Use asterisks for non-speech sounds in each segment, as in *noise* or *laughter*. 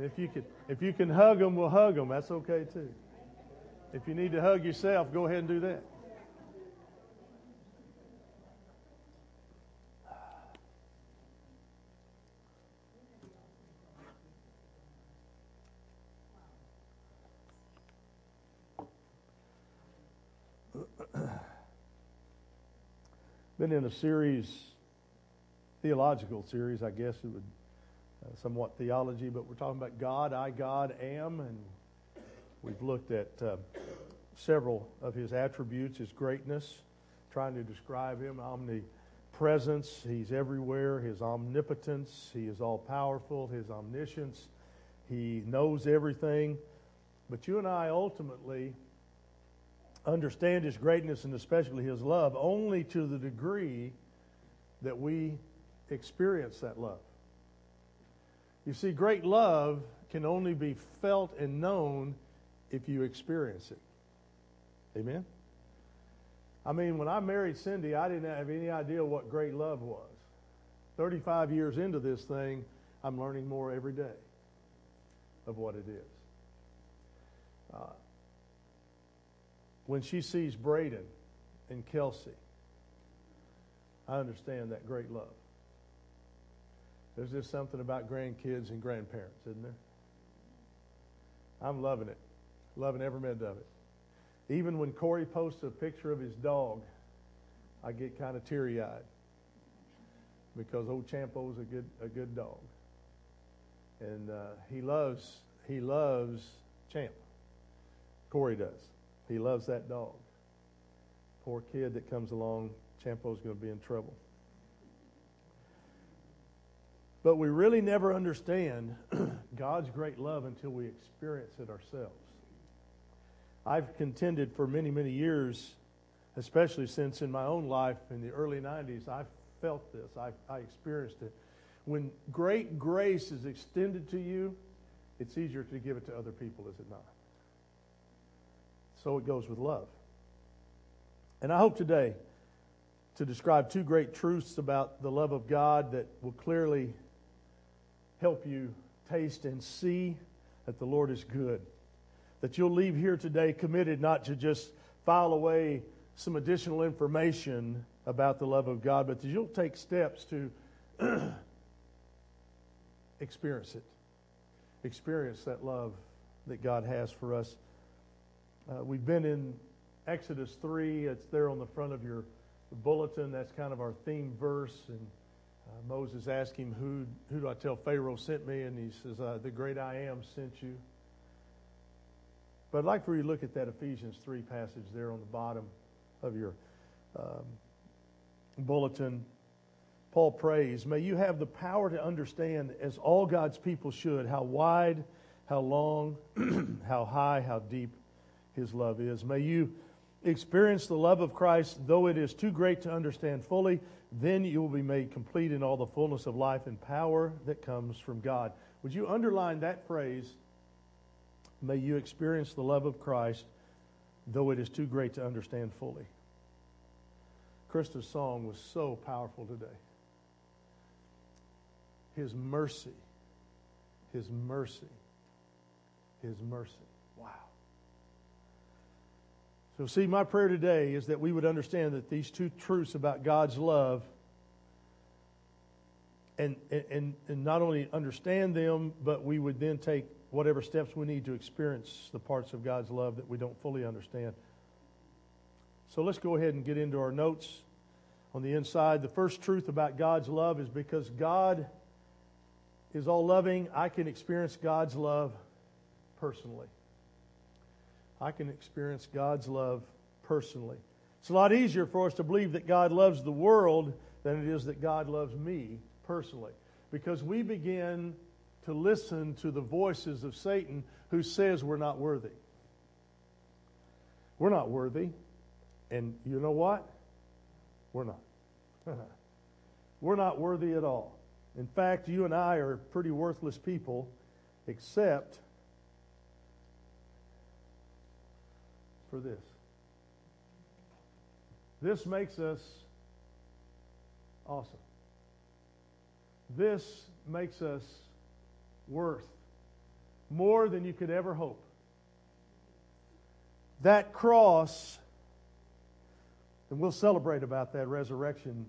If you can, if you can hug them, we'll hug them. That's okay too. If you need to hug yourself, go ahead and do that. Been in a series, theological series, I guess it would, somewhat theology, but we're talking about God, I, God, am, and we've looked at uh, several of his attributes, his greatness, trying to describe him, omnipresence, he's everywhere, his omnipotence, he is all powerful, his omniscience, he knows everything. But you and I ultimately understand his greatness and especially his love only to the degree that we experience that love. You see, great love can only be felt and known if you experience it. Amen? I mean, when I married Cindy, I didn't have any idea what great love was. 35 years into this thing, I'm learning more every day of what it is. Uh, when she sees Braden and Kelsey, I understand that great love. There's just something about grandkids and grandparents, isn't there? I'm loving it, loving every minute of it. Even when Corey posts a picture of his dog, I get kind of teary eyed because old Champo's a good a good dog, and uh, he loves he loves Champ. Corey does. He loves that dog. Poor kid that comes along, Champo's going to be in trouble. But we really never understand *clears throat* God's great love until we experience it ourselves. I've contended for many, many years, especially since in my own life in the early 90s, I felt this, I, I experienced it. When great grace is extended to you, it's easier to give it to other people, is it not? So it goes with love. And I hope today to describe two great truths about the love of God that will clearly help you taste and see that the Lord is good. That you'll leave here today committed not to just file away some additional information about the love of God, but that you'll take steps to *clears throat* experience it. Experience that love that God has for us. Uh, we've been in Exodus 3. It's there on the front of your bulletin. That's kind of our theme verse. And uh, Moses asked him, who, who do I tell Pharaoh sent me? And he says, uh, The great I am sent you. But I'd like for you to look at that Ephesians 3 passage there on the bottom of your um, bulletin. Paul prays, May you have the power to understand, as all God's people should, how wide, how long, *clears throat* how high, how deep his love is. May you experience the love of Christ, though it is too great to understand fully, then you will be made complete in all the fullness of life and power that comes from God. Would you underline that phrase? May you experience the love of Christ, though it is too great to understand fully. Krista's song was so powerful today. His mercy, His mercy, His mercy. Wow. So, see, my prayer today is that we would understand that these two truths about God's love and, and, and not only understand them, but we would then take whatever steps we need to experience the parts of God's love that we don't fully understand. So let's go ahead and get into our notes on the inside. The first truth about God's love is because God is all loving, I can experience God's love personally. I can experience God's love personally. It's a lot easier for us to believe that God loves the world than it is that God loves me personally. Because we begin to listen to the voices of Satan who says we're not worthy. We're not worthy. And you know what? We're not. *laughs* we're not worthy at all. In fact, you and I are pretty worthless people, except for this. This makes us awesome. This makes us worth more than you could ever hope. That cross, and we'll celebrate about that resurrection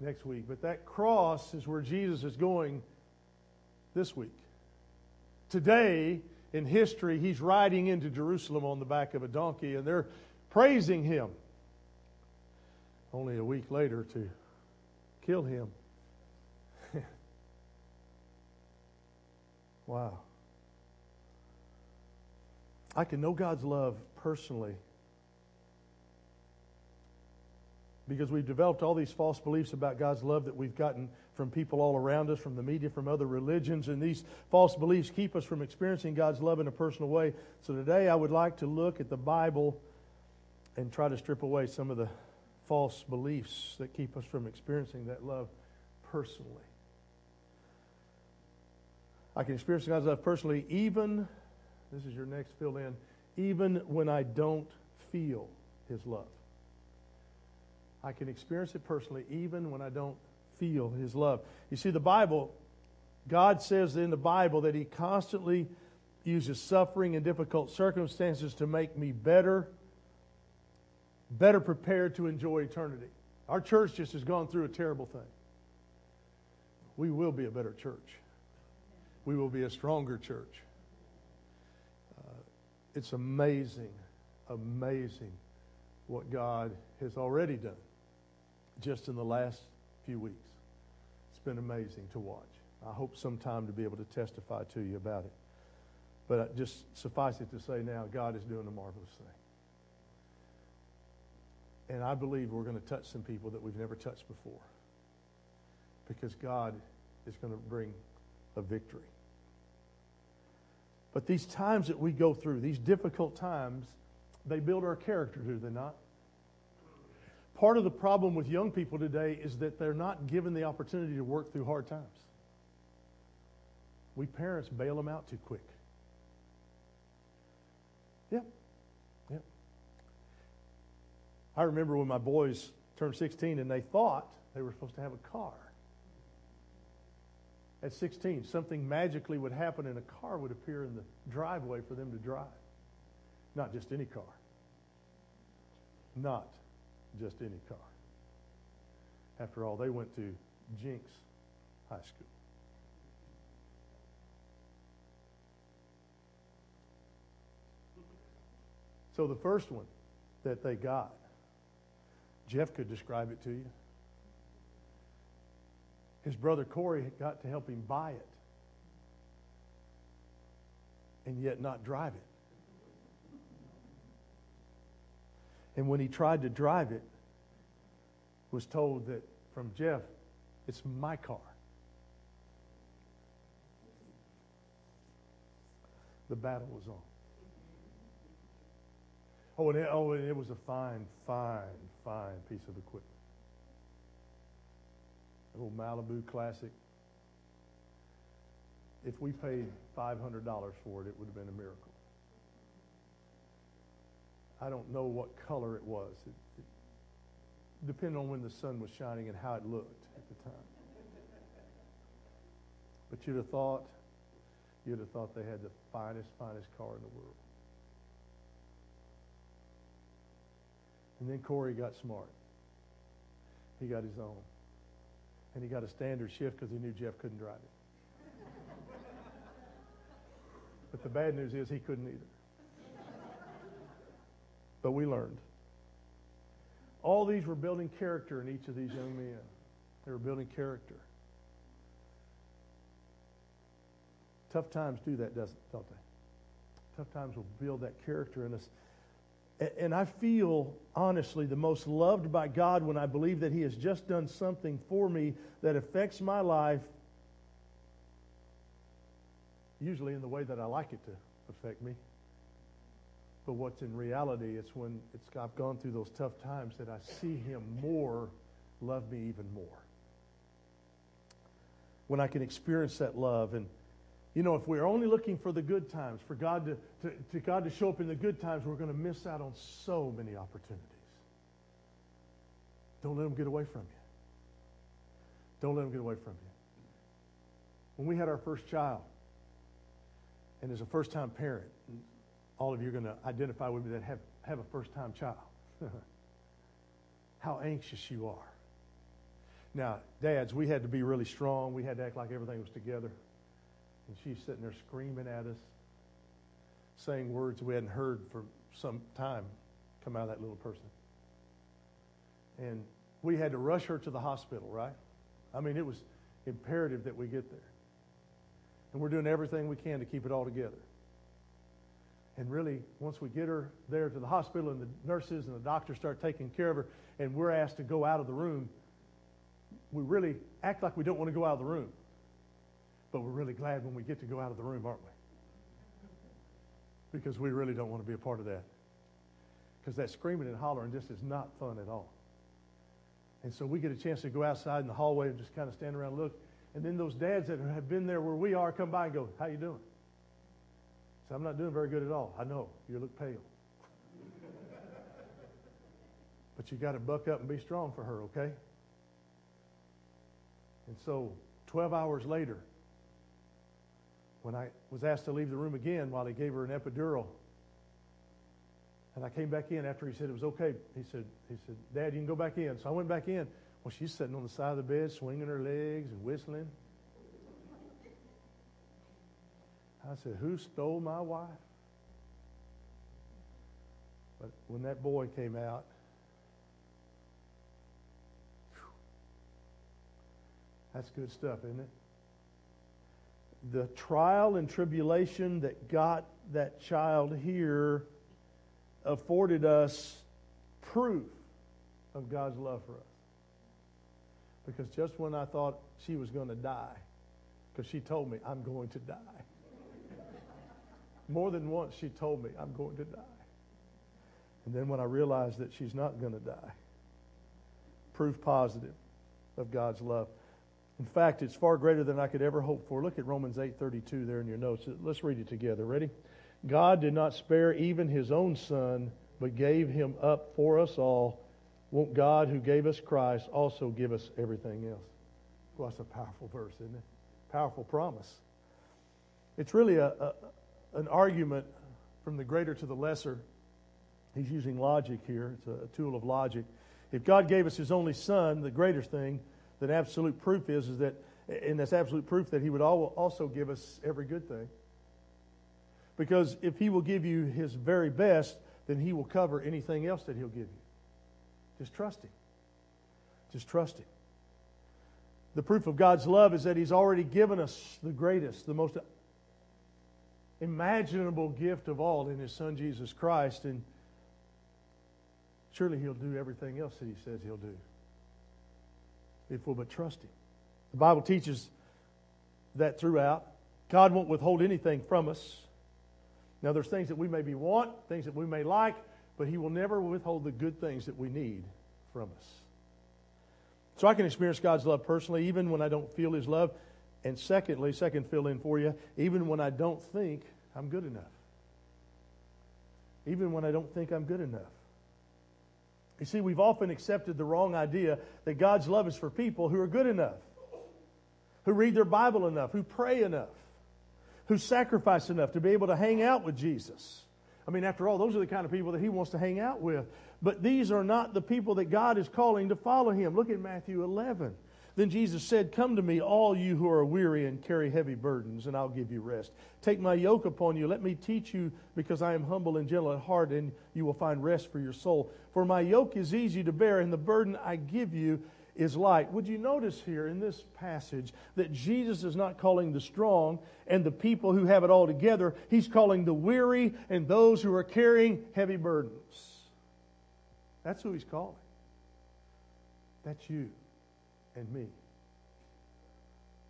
next week, but that cross is where Jesus is going this week. Today, in history, he's riding into Jerusalem on the back of a donkey, and they're praising him. Only a week later to kill him. *laughs* wow. I can know God's love personally because we've developed all these false beliefs about God's love that we've gotten from people all around us, from the media, from other religions, and these false beliefs keep us from experiencing God's love in a personal way. So today I would like to look at the Bible and try to strip away some of the false beliefs that keep us from experiencing that love personally. I can experience God's love personally even, this is your next fill in, even when I don't feel His love. I can experience it personally even when I don't feel his love. You see, the Bible, God says in the Bible that he constantly uses suffering and difficult circumstances to make me better, better prepared to enjoy eternity. Our church just has gone through a terrible thing. We will be a better church. We will be a stronger church. Uh, it's amazing, amazing what God has already done just in the last few weeks. It's been amazing to watch. I hope sometime to be able to testify to you about it. But just suffice it to say now, God is doing a marvelous thing. And I believe we're going to touch some people that we've never touched before. Because God is going to bring a victory. But these times that we go through, these difficult times, they build our character, do they not? Part of the problem with young people today is that they're not given the opportunity to work through hard times. We parents bail them out too quick. Yep. Yep. I remember when my boys turned 16 and they thought they were supposed to have a car. At 16, something magically would happen and a car would appear in the driveway for them to drive. Not just any car. Not just any car. After all, they went to Jenks High School. So the first one that they got, Jeff could describe it to you. His brother Corey got to help him buy it and yet not drive it. And when he tried to drive it, was told that from Jeff, it's my car. The battle was on. Oh, and it, oh, and it was a fine, fine, fine piece of equipment. A little Malibu Classic. If we paid $500 for it, it would have been a miracle. I don't know what color it was. It, it depended on when the sun was shining and how it looked at the time. But you'd have thought, you'd have thought they had the finest, finest car in the world. And then Corey got smart. He got his own. And he got a standard shift because he knew Jeff couldn't drive it. but the bad news is he couldn't either. But we learned. All these were building character in each of these young men. They were building character. Tough times do that, doesn't, don't they? Tough times will build that character in us. And I feel, honestly, the most loved by God when I believe that He has just done something for me that affects my life, usually in the way that I like it to affect me. But what's in reality, it's when it's, I've gone through those tough times that I see him more love me even more. When I can experience that love. And, you know, if we're only looking for the good times, for God to, to, to God to show up in the good times, we're going to miss out on so many opportunities. Don't let them get away from you. Don't let them get away from you. When we had our first child, And as a first time parent, all of you are going to identify with me that have, have a first time child. *laughs* How anxious you are. Now, dads, we had to be really strong. We had to act like everything was together. And she's sitting there screaming at us, saying words we hadn't heard for some time come out of that little person. And we had to rush her to the hospital, right? I mean, it was imperative that we get there. And we're doing everything we can to keep it all together. And really, once we get her there to the hospital and the nurses and the doctors start taking care of her, and we're asked to go out of the room, we really act like we don't want to go out of the room. But we're really glad when we get to go out of the room, aren't we? Because we really don't want to be a part of that. Because that screaming and hollering just is not fun at all. And so we get a chance to go outside in the hallway and just kind of stand around and look. And then those dads that have been there where we are come by and go, How you doing? So I'm not doing very good at all. I know. You look pale. but you got to buck up and be strong for her, okay? And so 12 hours later, when I was asked to leave the room again while he gave her an epidural, and I came back in after he said it was okay. He said, he said, Dad, you can go back in. So I went back in. Well, she's sitting on the side of the bed, swinging her legs and whistling. I said, Who stole my wife? But when that boy came out, That's good stuff, isn't it? The trial and tribulation that got that child here afforded us proof of God's love for us. Because just when I thought she was going to die, because she told me, I'm going to die. More than once, she told me, I'm going to die. And then when I realized that she's not going to die, proof positive of God's love. In fact, it's far greater than I could ever hope for. Look at Romans 8:32 there in your notes. Let's read it together. Ready? God did not spare even his own son, but gave him up for us all. Won't God who gave us Christ also give us everything else? Well, that's a powerful verse, isn't it? Powerful promise. It's really a, a an argument from the greater to the lesser. He's using logic here. It's a, tool of logic. If God gave us his only son, the greater thing, that absolute proof is, is that, and that's absolute proof that He would also give us every good thing. Because if He will give you His very best, then He will cover anything else that He'll give you. Just trust Him. Just trust Him. The proof of God's love is that He's already given us the greatest, the most imaginable gift of all in His Son Jesus Christ. And surely He'll do everything else that He says He'll do if we'll but trust Him. The Bible teaches that throughout. God won't withhold anything from us. Now, there's things that we maybe want, things that we may like, but He will never withhold the good things that we need from us. So I can experience God's love personally, even when I don't feel His love. And secondly, second fill in for you, even when I don't think I'm good enough. Even when I don't think I'm good enough. You see, we've often accepted the wrong idea that God's love is for people who are good enough, who read their Bible enough, who pray enough, who sacrifice enough to be able to hang out with Jesus. I mean, after all, those are the kind of people that He wants to hang out with. But these are not the people that God is calling to follow Him. Look at Matthew 11. Then Jesus said, Come to me, all you who are weary and carry heavy burdens, and I'll give you rest. Take my yoke upon you. Let me teach you, because I am humble and gentle at heart, and you will find rest for your soul. For my yoke is easy to bear, and the burden I give you is light. Would you notice here in this passage that Jesus is not calling the strong and the people who have it all together, he's calling the weary and those who are carrying heavy burdens. That's who he's calling. That's you and me.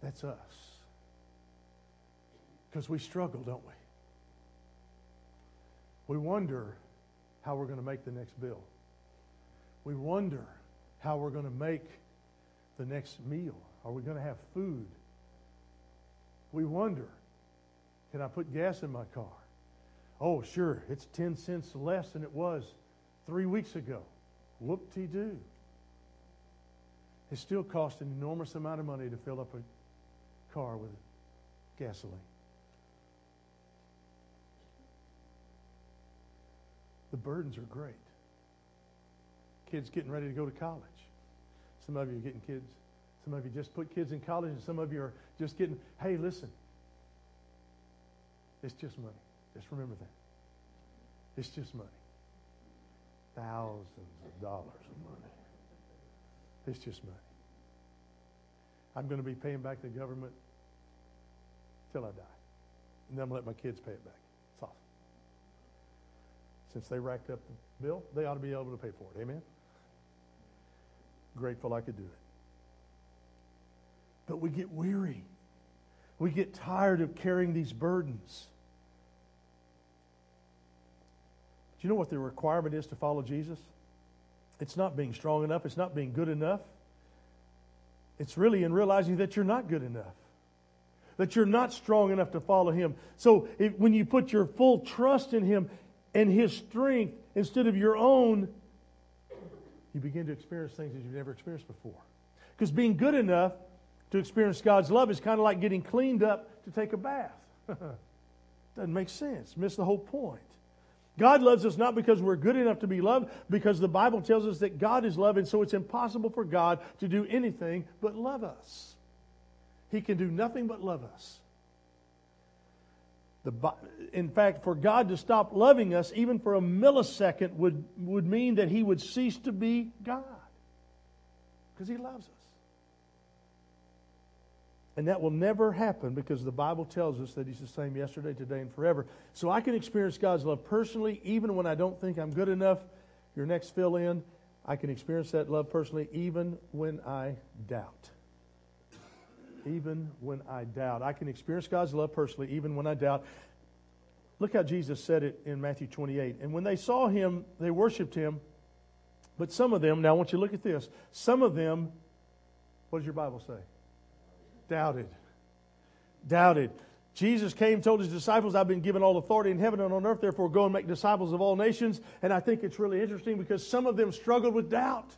That's us. Because we struggle, don't we? We wonder how we're going to make the next bill. We wonder how we're going to make the next meal. Are we going to have food? We wonder can I put gas in my car? Oh, sure, it's 10 cents less than it was three weeks ago. Whoop de doo. It still costs an enormous amount of money to fill up a car with gasoline. The burdens are great. Kids getting ready to go to college. Some of you are getting kids. Some of you just put kids in college, and some of you are just getting, hey, listen, it's just money. Just remember that. It's just money. Thousands of dollars of money. It's just money. I'm going to be paying back the government till I die. And then I'm going to let my kids pay it back. It's awesome. Since they racked up the bill, they ought to be able to pay for it. Amen? Grateful I could do it. But we get weary. We get tired of carrying these burdens. Do you know what the requirement is to follow Jesus? It's not being strong enough, it's not being good enough. It's really in realizing that you're not good enough, that you're not strong enough to follow Him. So when you put your full trust in Him and His strength instead of your own, you begin to experience things that you've never experienced before. Because being good enough to experience God's love is kind of like getting cleaned up to take a bath. *laughs* Doesn't make sense. Miss the whole point. God loves us not because we're good enough to be loved, because the Bible tells us that God is love, and so it's impossible for God to do anything but love us. He can do nothing but love us. The, in fact, for God to stop loving us, even for a millisecond, would, would mean that He would cease to be God. Because He loves us. And that will never happen because the Bible tells us that He's the same yesterday, today, and forever. So I can experience God's love personally, even when I don't think I'm good enough. Your next fill in, I can experience that love personally, even when I doubt. Even when I doubt. I can experience God's love personally, even when I doubt. Look how Jesus said it in Matthew 28. And when they saw him, they worshiped him. But some of them, now I want you to look at this. Some of them, what does your Bible say? Doubted. Doubted. Jesus came, told his disciples, I've been given all authority in heaven and on earth, therefore go and make disciples of all nations. And I think it's really interesting because some of them struggled with doubt.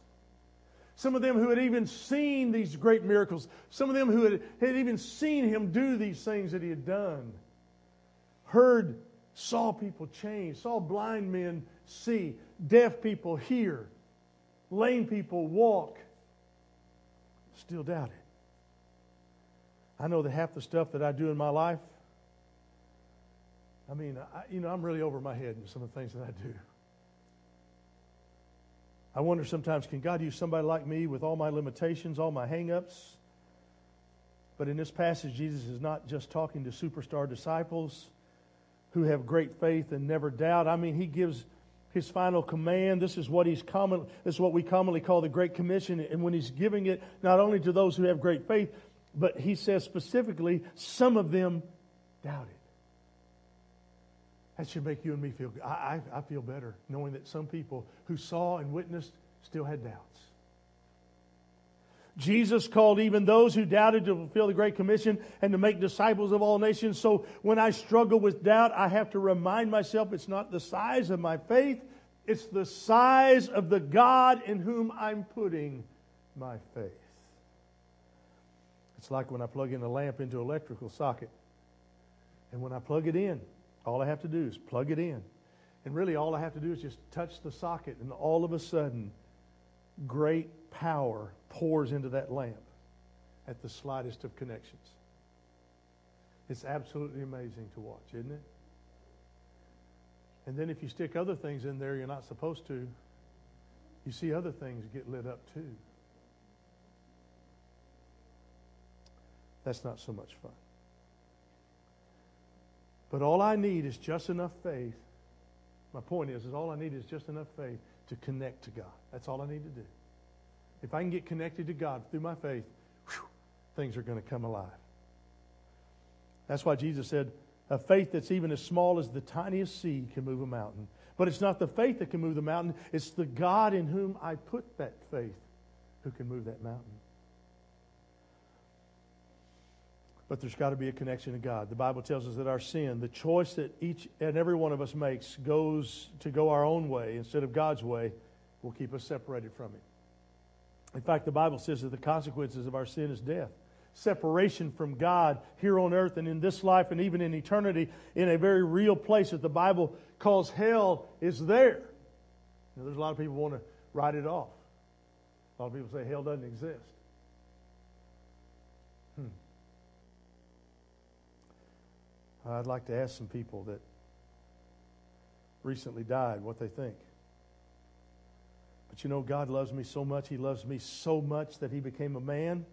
Some of them who had even seen these great miracles, some of them who had, had even seen him do these things that he had done, heard, saw people change, saw blind men see, deaf people hear, lame people walk, still doubted. I know that half the stuff that I do in my life, I mean, I, you know, I'm really over my head in some of the things that I do. I wonder sometimes, can God use somebody like me with all my limitations, all my hangups? But in this passage, Jesus is not just talking to superstar disciples who have great faith and never doubt. I mean, he gives his final command. This is what he's common, this is what we commonly call the Great Commission. And when he's giving it not only to those who have great faith, but he says specifically, some of them doubted. That should make you and me feel good. I, I, I feel better knowing that some people who saw and witnessed still had doubts. Jesus called even those who doubted to fulfill the Great Commission and to make disciples of all nations. So when I struggle with doubt, I have to remind myself it's not the size of my faith, it's the size of the God in whom I'm putting my faith. It's like when I plug in a lamp into an electrical socket. And when I plug it in, all I have to do is plug it in. And really, all I have to do is just touch the socket, and all of a sudden, great power pours into that lamp at the slightest of connections. It's absolutely amazing to watch, isn't it? And then if you stick other things in there you're not supposed to, you see other things get lit up too. That's not so much fun. But all I need is just enough faith. My point is, is all I need is just enough faith to connect to God. That's all I need to do. If I can get connected to God through my faith, whew, things are going to come alive. That's why Jesus said, a faith that's even as small as the tiniest seed can move a mountain. But it's not the faith that can move the mountain, it's the God in whom I put that faith who can move that mountain. But there's got to be a connection to God. The Bible tells us that our sin, the choice that each and every one of us makes, goes to go our own way instead of God's way, will keep us separated from Him. In fact, the Bible says that the consequences of our sin is death. separation from God here on earth and in this life and even in eternity in a very real place that the Bible calls hell is there. There's a lot of people want to write it off. A lot of people say hell doesn't exist. Uh, I'd like to ask some people that recently died what they think. But you know, God loves me so much. He loves me so much that He became a man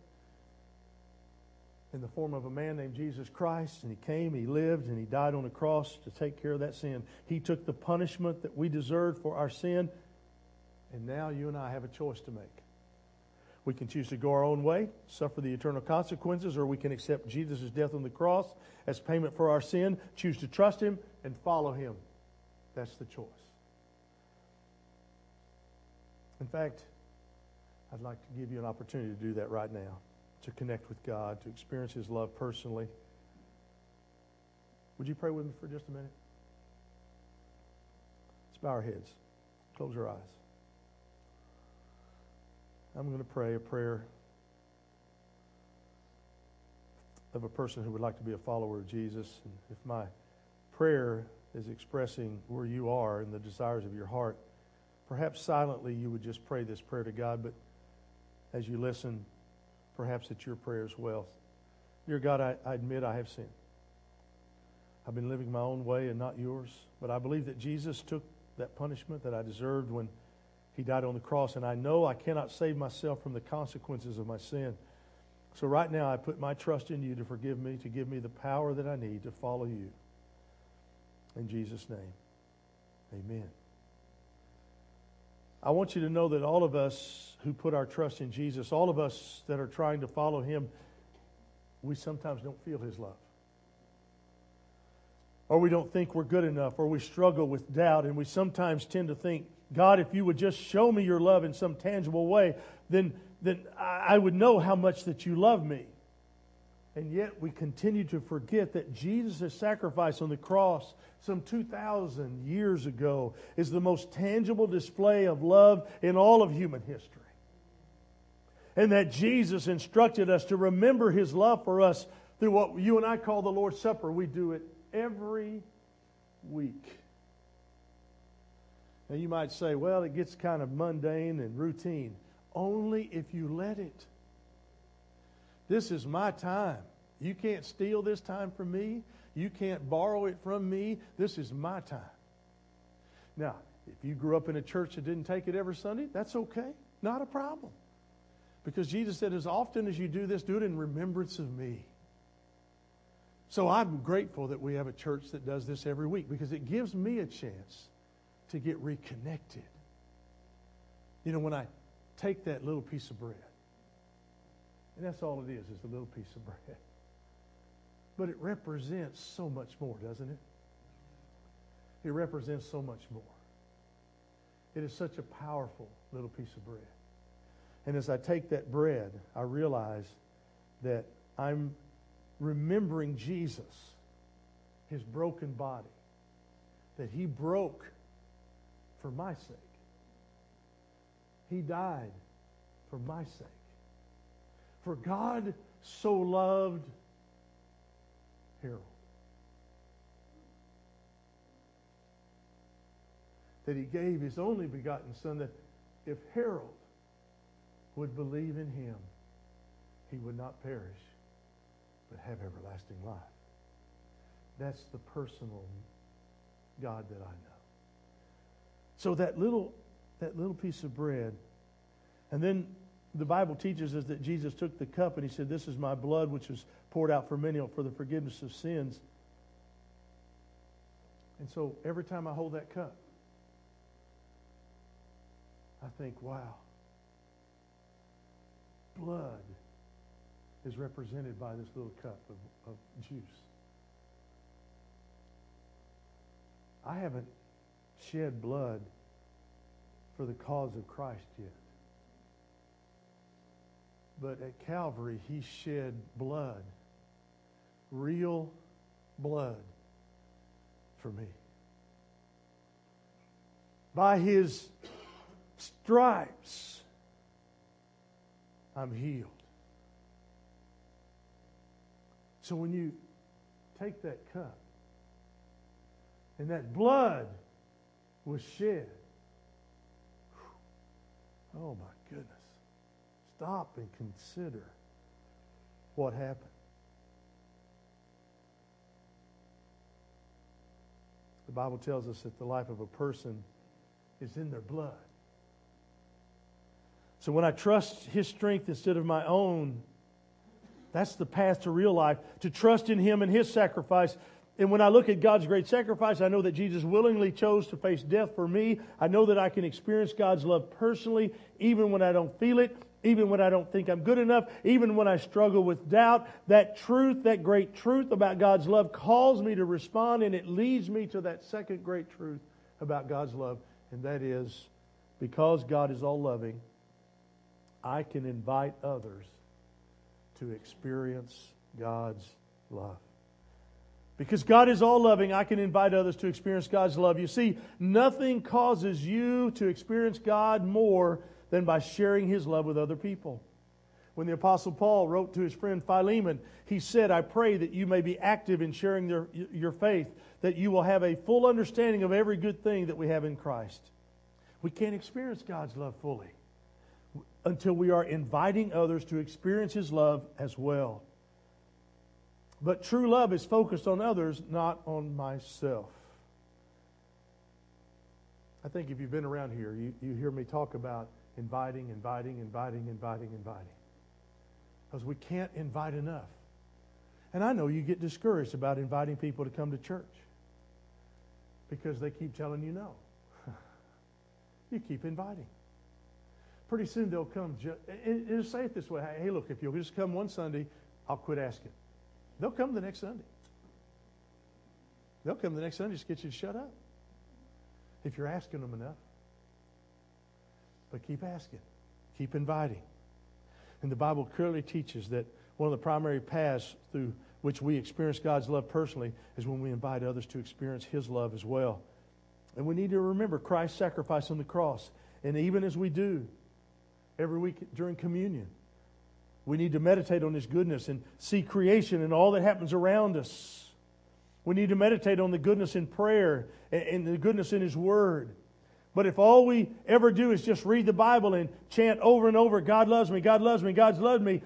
in the form of a man named Jesus Christ. And He came, He lived, and He died on the cross to take care of that sin. He took the punishment that we deserved for our sin. And now you and I have a choice to make. We can choose to go our own way, suffer the eternal consequences, or we can accept Jesus' death on the cross as payment for our sin, choose to trust Him, and follow Him. That's the choice. In fact, I'd like to give you an opportunity to do that right now, to connect with God, to experience His love personally. Would you pray with me for just a minute? Let's bow our heads, close our eyes. I'm going to pray a prayer of a person who would like to be a follower of Jesus. And if my prayer is expressing where you are and the desires of your heart, perhaps silently you would just pray this prayer to God, but as you listen, perhaps it's your prayer as well. Dear God, I, I admit I have sinned. I've been living my own way and not yours, but I believe that Jesus took that punishment that I deserved when he died on the cross, and I know I cannot save myself from the consequences of my sin. So right now, I put my trust in you to forgive me, to give me the power that I need to follow you. In Jesus' name, amen. I want you to know that all of us who put our trust in Jesus, all of us that are trying to follow him, we sometimes don't feel his love. Or we don't think we're good enough, or we struggle with doubt, and we sometimes tend to think, God, if you would just show me your love in some tangible way, then, then I would know how much that you love me. And yet we continue to forget that Jesus' sacrifice on the cross some 2,000 years ago is the most tangible display of love in all of human history. And that Jesus instructed us to remember his love for us through what you and I call the Lord's Supper. We do it every week. Now, you might say, well, it gets kind of mundane and routine. Only if you let it. This is my time. You can't steal this time from me. You can't borrow it from me. This is my time. Now, if you grew up in a church that didn't take it every Sunday, that's okay. Not a problem. Because Jesus said, as often as you do this, do it in remembrance of me. So I'm grateful that we have a church that does this every week because it gives me a chance to get reconnected. You know, when I take that little piece of bread, and that's all it is, is a little piece of bread. But it represents so much more, doesn't it? It represents so much more. It is such a powerful little piece of bread. And as I take that bread, I realize that I'm remembering Jesus, his broken body, that he broke for my sake. He died for my sake. For God so loved Harold that he gave his only begotten Son that if Harold would believe in him, he would not perish, but have everlasting life. That's the personal God that I know. So that little, that little piece of bread, and then the Bible teaches us that Jesus took the cup and he said, This is my blood which is poured out for many for the forgiveness of sins. And so every time I hold that cup, I think, wow, blood is represented by this little cup of, of juice. I haven't shed blood for the cause of Christ yet. But at Calvary, he shed blood, real blood, for me. By his stripes, I'm healed. So when you take that cup and that blood was shed, oh my goodness, stop and consider what happened. The Bible tells us that the life of a person is in their blood. So when I trust His strength instead of my own, that's the path to real life, to trust in Him and His sacrifice. And when I look at God's great sacrifice, I know that Jesus willingly chose to face death for me. I know that I can experience God's love personally, even when I don't feel it, even when I don't think I'm good enough, even when I struggle with doubt. That truth, that great truth about God's love calls me to respond, and it leads me to that second great truth about God's love, and that is because God is all loving, I can invite others to experience God's love. Because God is all loving, I can invite others to experience God's love. You see, nothing causes you to experience God more than by sharing his love with other people. When the Apostle Paul wrote to his friend Philemon, he said, I pray that you may be active in sharing your faith, that you will have a full understanding of every good thing that we have in Christ. We can't experience God's love fully until we are inviting others to experience his love as well. But true love is focused on others, not on myself. I think if you've been around here, you, you hear me talk about inviting, inviting, inviting, inviting, inviting. Because we can't invite enough. And I know you get discouraged about inviting people to come to church because they keep telling you no. *laughs* you keep inviting. Pretty soon they'll come. and, and say it this way hey, look, if you'll just come one Sunday, I'll quit asking. They'll come the next Sunday. They'll come the next Sunday just get you to shut up if you're asking them enough. But keep asking, keep inviting. And the Bible clearly teaches that one of the primary paths through which we experience God's love personally is when we invite others to experience His love as well. And we need to remember Christ's sacrifice on the cross. And even as we do every week during communion, we need to meditate on His goodness and see creation and all that happens around us. We need to meditate on the goodness in prayer and the goodness in His Word. But if all we ever do is just read the Bible and chant over and over, God loves me, God loves me, God's loved me,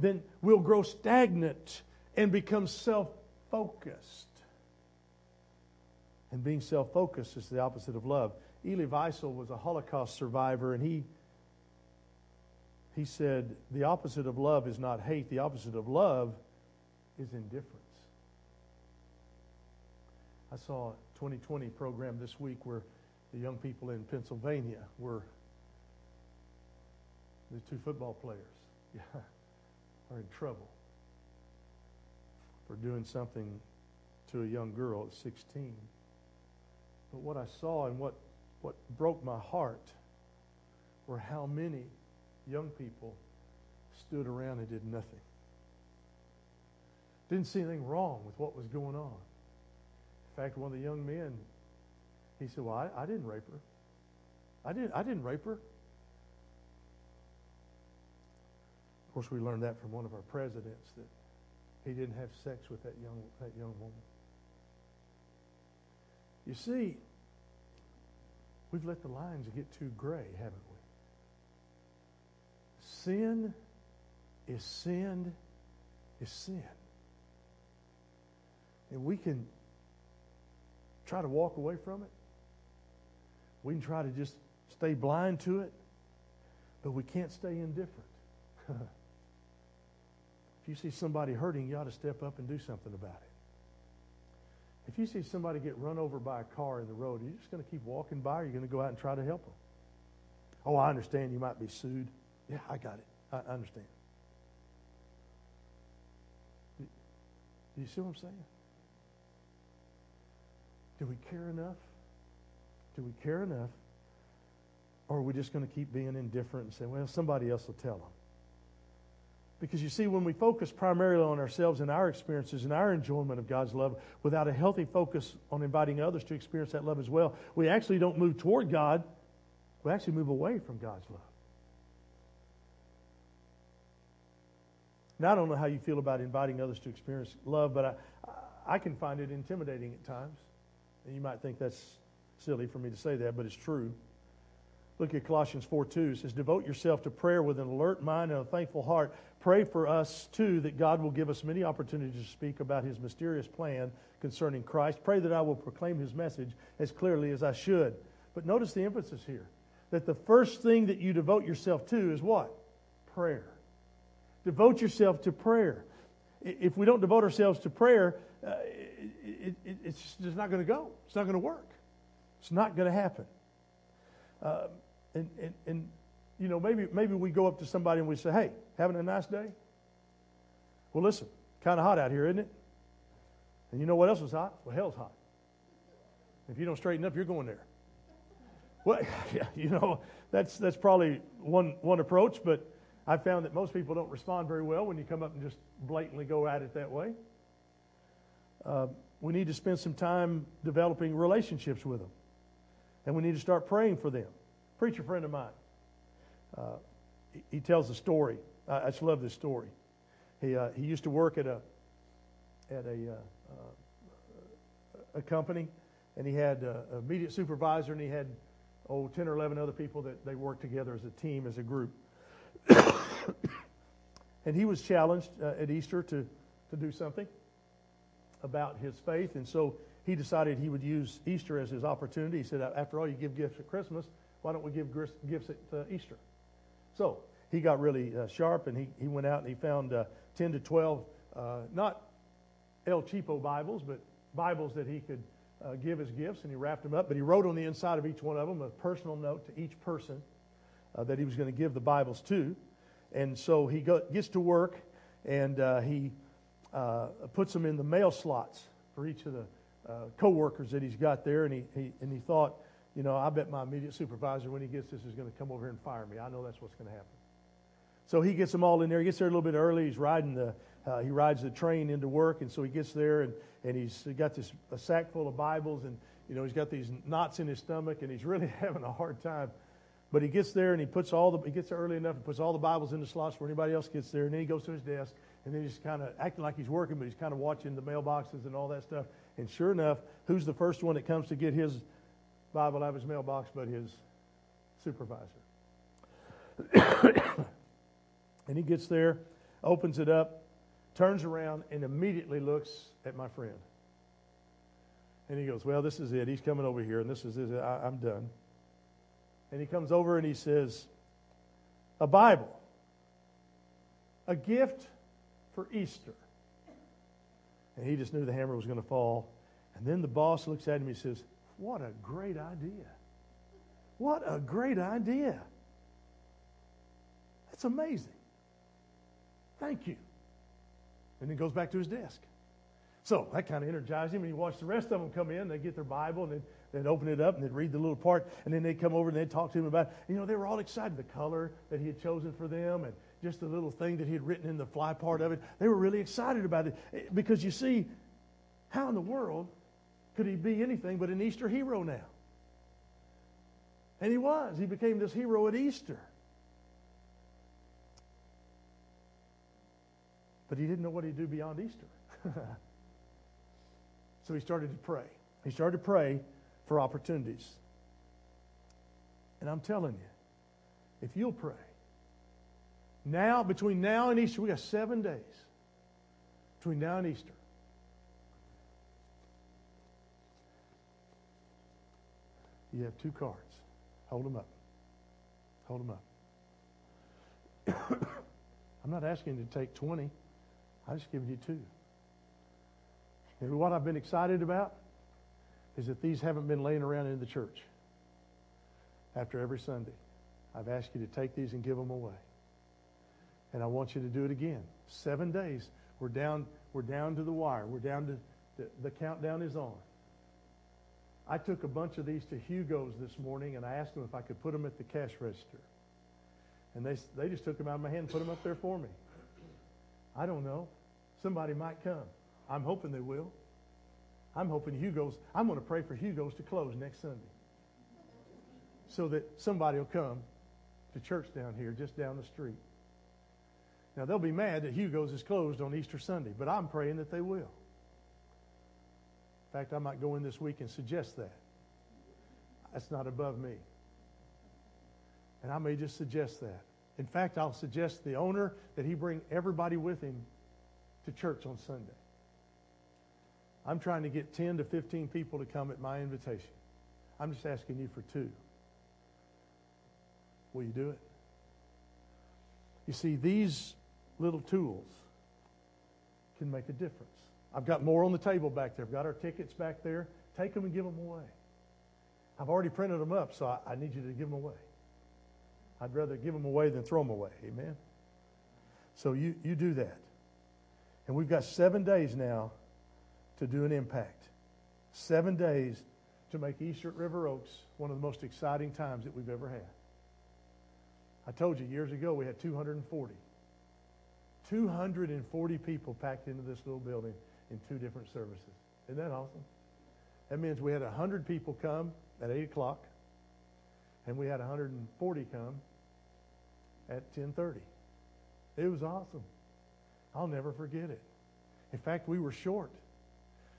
then we'll grow stagnant and become self focused. And being self focused is the opposite of love. Elie Wiesel was a Holocaust survivor, and he, he said, The opposite of love is not hate, the opposite of love is indifference. I saw a 2020 program this week where the young people in Pennsylvania were the two football players *laughs* yeah, are in trouble for doing something to a young girl at 16. But what I saw and what, what broke my heart were how many young people stood around and did nothing. Didn't see anything wrong with what was going on. In fact, one of the young men he said, Well, I, I didn't rape her. I didn't, I didn't rape her. Of course, we learned that from one of our presidents that he didn't have sex with that young, that young woman. You see, we've let the lines get too gray, haven't we? Sin is sin is sin. And we can try to walk away from it. We can try to just stay blind to it, but we can't stay indifferent. *laughs* if you see somebody hurting, you ought to step up and do something about it. If you see somebody get run over by a car in the road, are you just going to keep walking by or are you going to go out and try to help them? Oh, I understand you might be sued. Yeah, I got it. I understand. Do you see what I'm saying? Do we care enough do we care enough? Or are we just going to keep being indifferent and say, well, somebody else will tell them? Because you see, when we focus primarily on ourselves and our experiences and our enjoyment of God's love without a healthy focus on inviting others to experience that love as well, we actually don't move toward God. We actually move away from God's love. Now, I don't know how you feel about inviting others to experience love, but I, I can find it intimidating at times. And you might think that's silly for me to say that, but it's true. Look at Colossians 4 2. It says, Devote yourself to prayer with an alert mind and a thankful heart. Pray for us, too, that God will give us many opportunities to speak about his mysterious plan concerning Christ. Pray that I will proclaim his message as clearly as I should. But notice the emphasis here that the first thing that you devote yourself to is what? Prayer. Devote yourself to prayer. If we don't devote ourselves to prayer, uh, it, it, it's just not going to go. It's not going to work. It's not going to happen. Uh, and, and, and, you know, maybe, maybe we go up to somebody and we say, hey, having a nice day? Well, listen, kind of hot out here, isn't it? And you know what else is hot? Well, hell's hot. If you don't straighten up, you're going there. Well, *laughs* yeah, you know, that's, that's probably one, one approach, but I've found that most people don't respond very well when you come up and just blatantly go at it that way. Uh, we need to spend some time developing relationships with them. And we need to start praying for them. Preacher friend of mine, uh, he, he, tells a story. I, I, just love this story. He, uh, he used to work at a, at a, uh, uh, a company, and he had an immediate supervisor, and he had, oh, 10 or 11 other people that they worked together as a team, as a group. *coughs* and he was challenged uh, at Easter to, to do something about his faith, and so he decided he would use Easter as his opportunity. He said, after all, you give gifts at Christmas. Why don't we give gifts at uh, Easter? So he got really uh, sharp and he, he went out and he found uh, 10 to 12, uh, not El Cheapo Bibles, but Bibles that he could uh, give as gifts, and he wrapped them up. But he wrote on the inside of each one of them a personal note to each person uh, that he was going to give the Bibles to. And so he go, gets to work and he puts them in the mail slots for each of the uh, co-workers that he's got there, and he, he, and he thought, you know, I bet my immediate supervisor, when he gets this, is going to come over here and fire me. I know that's what's going to happen. So he gets them all in there. He gets there a little bit early. He's riding the, uh, he rides the train into work, and so he gets there, and, and he's got this a sack full of Bibles, and you know he's got these knots in his stomach, and he's really *laughs* having a hard time. But he gets there, and he puts all the he gets there early enough and puts all the Bibles in the slots before anybody else gets there, and then he goes to his desk, and then he's kind of acting like he's working, but he's kind of watching the mailboxes and all that stuff. And sure enough, who's the first one that comes to get his Bible out of his mailbox but his supervisor? *coughs* and he gets there, opens it up, turns around, and immediately looks at my friend. And he goes, Well, this is it. He's coming over here, and this is it. I, I'm done. And he comes over and he says, A Bible, a gift for Easter. And he just knew the hammer was going to fall. And then the boss looks at him and he says, What a great idea. What a great idea. That's amazing. Thank you. And then goes back to his desk. So that kind of energized him, and he watched the rest of them come in. They get their Bible, and then they'd open it up, and they'd read the little part, and then they'd come over and they'd talk to him about, you know, they were all excited, the color that he had chosen for them, and just the little thing that he had written in the fly part of it. They were really excited about it eh, because you see, how in the world could he be anything but an Easter hero now? And he was. He became this hero at Easter. But he didn't know what he'd do beyond Easter. *laughs* so he started to pray. He started to pray for opportunities. And I'm telling you, if you'll pray, now, between now and Easter, we got seven days. Between now and Easter. You have two cards. Hold them up. Hold them up. *coughs* I'm not asking you to take 20. I'm just giving you two. And what I've been excited about is that these haven't been laying around in the church after every Sunday. I've asked you to take these and give them away. And I want you to do it again. Seven days. We're down, we're down to the wire. We're down to the, the countdown is on. I took a bunch of these to Hugo's this morning and I asked them if I could put them at the cash register. And they, they just took them out of my hand and put them up there for me. I don't know. Somebody might come. I'm hoping they will. I'm hoping Hugo's, I'm going to pray for Hugo's to close next Sunday. So that somebody will come to church down here, just down the street. Now, they'll be mad that Hugo's is closed on Easter Sunday, but I'm praying that they will. In fact, I might go in this week and suggest that. That's not above me. And I may just suggest that. In fact, I'll suggest the owner that he bring everybody with him to church on Sunday. I'm trying to get 10 to 15 people to come at my invitation. I'm just asking you for two. Will you do it? You see, these little tools can make a difference. I've got more on the table back there. I've got our tickets back there. Take them and give them away. I've already printed them up, so I, I need you to give them away. I'd rather give them away than throw them away. Amen? So you, you do that. And we've got seven days now to do an impact. Seven days to make Easter at River Oaks one of the most exciting times that we've ever had. I told you years ago we had 240. 240 people packed into this little building in two different services. Isn't that awesome? That means we had 100 people come at 8 o'clock, and we had 140 come at 10.30. It was awesome. I'll never forget it. In fact, we were short.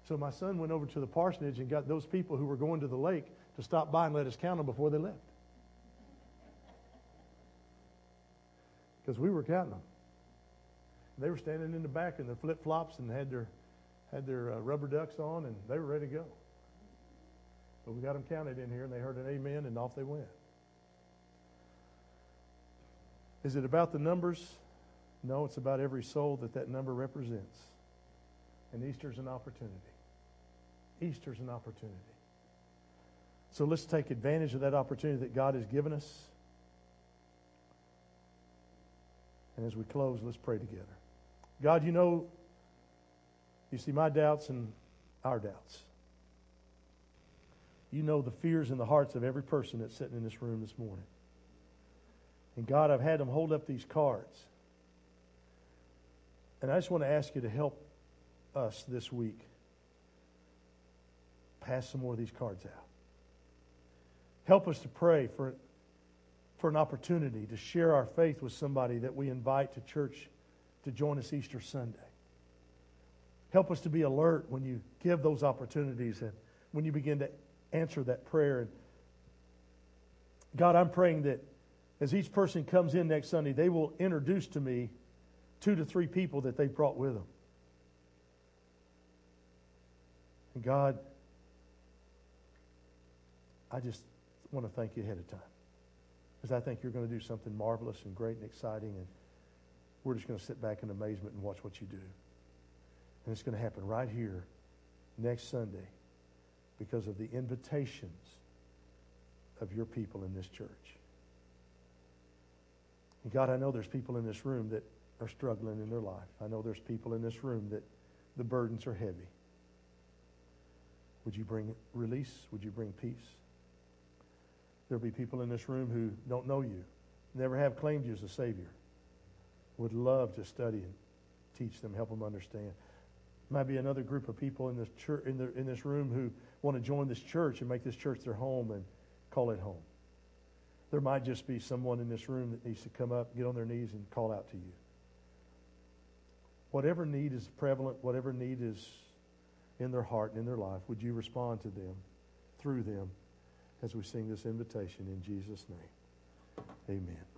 So my son went over to the parsonage and got those people who were going to the lake to stop by and let us count them before they left. *laughs* Because we were counting them. They were standing in the back in their flip flops and had their had their uh, rubber ducks on, and they were ready to go. But we got them counted in here, and they heard an amen, and off they went. Is it about the numbers? No, it's about every soul that that number represents. And Easter's an opportunity. Easter's an opportunity. So let's take advantage of that opportunity that God has given us. And as we close, let's pray together. God, you know, you see my doubts and our doubts. You know the fears in the hearts of every person that's sitting in this room this morning. And God, I've had them hold up these cards. And I just want to ask you to help us this week pass some more of these cards out. Help us to pray for, for an opportunity to share our faith with somebody that we invite to church to join us Easter Sunday. Help us to be alert when you give those opportunities and when you begin to answer that prayer. And God, I'm praying that as each person comes in next Sunday, they will introduce to me two to three people that they brought with them. And God, I just want to thank you ahead of time. Because I think you're going to do something marvelous and great and exciting. And we're just going to sit back in amazement and watch what you do. And it's going to happen right here next Sunday because of the invitations of your people in this church. And God, I know there's people in this room that are struggling in their life. I know there's people in this room that the burdens are heavy. Would you bring release? Would you bring peace? There'll be people in this room who don't know you, never have claimed you as a Savior. Would love to study and teach them, help them understand. Might be another group of people in this church, in, the, in this room who want to join this church and make this church their home and call it home. There might just be someone in this room that needs to come up, get on their knees, and call out to you. Whatever need is prevalent, whatever need is in their heart and in their life, would you respond to them, through them, as we sing this invitation in Jesus' name? Amen.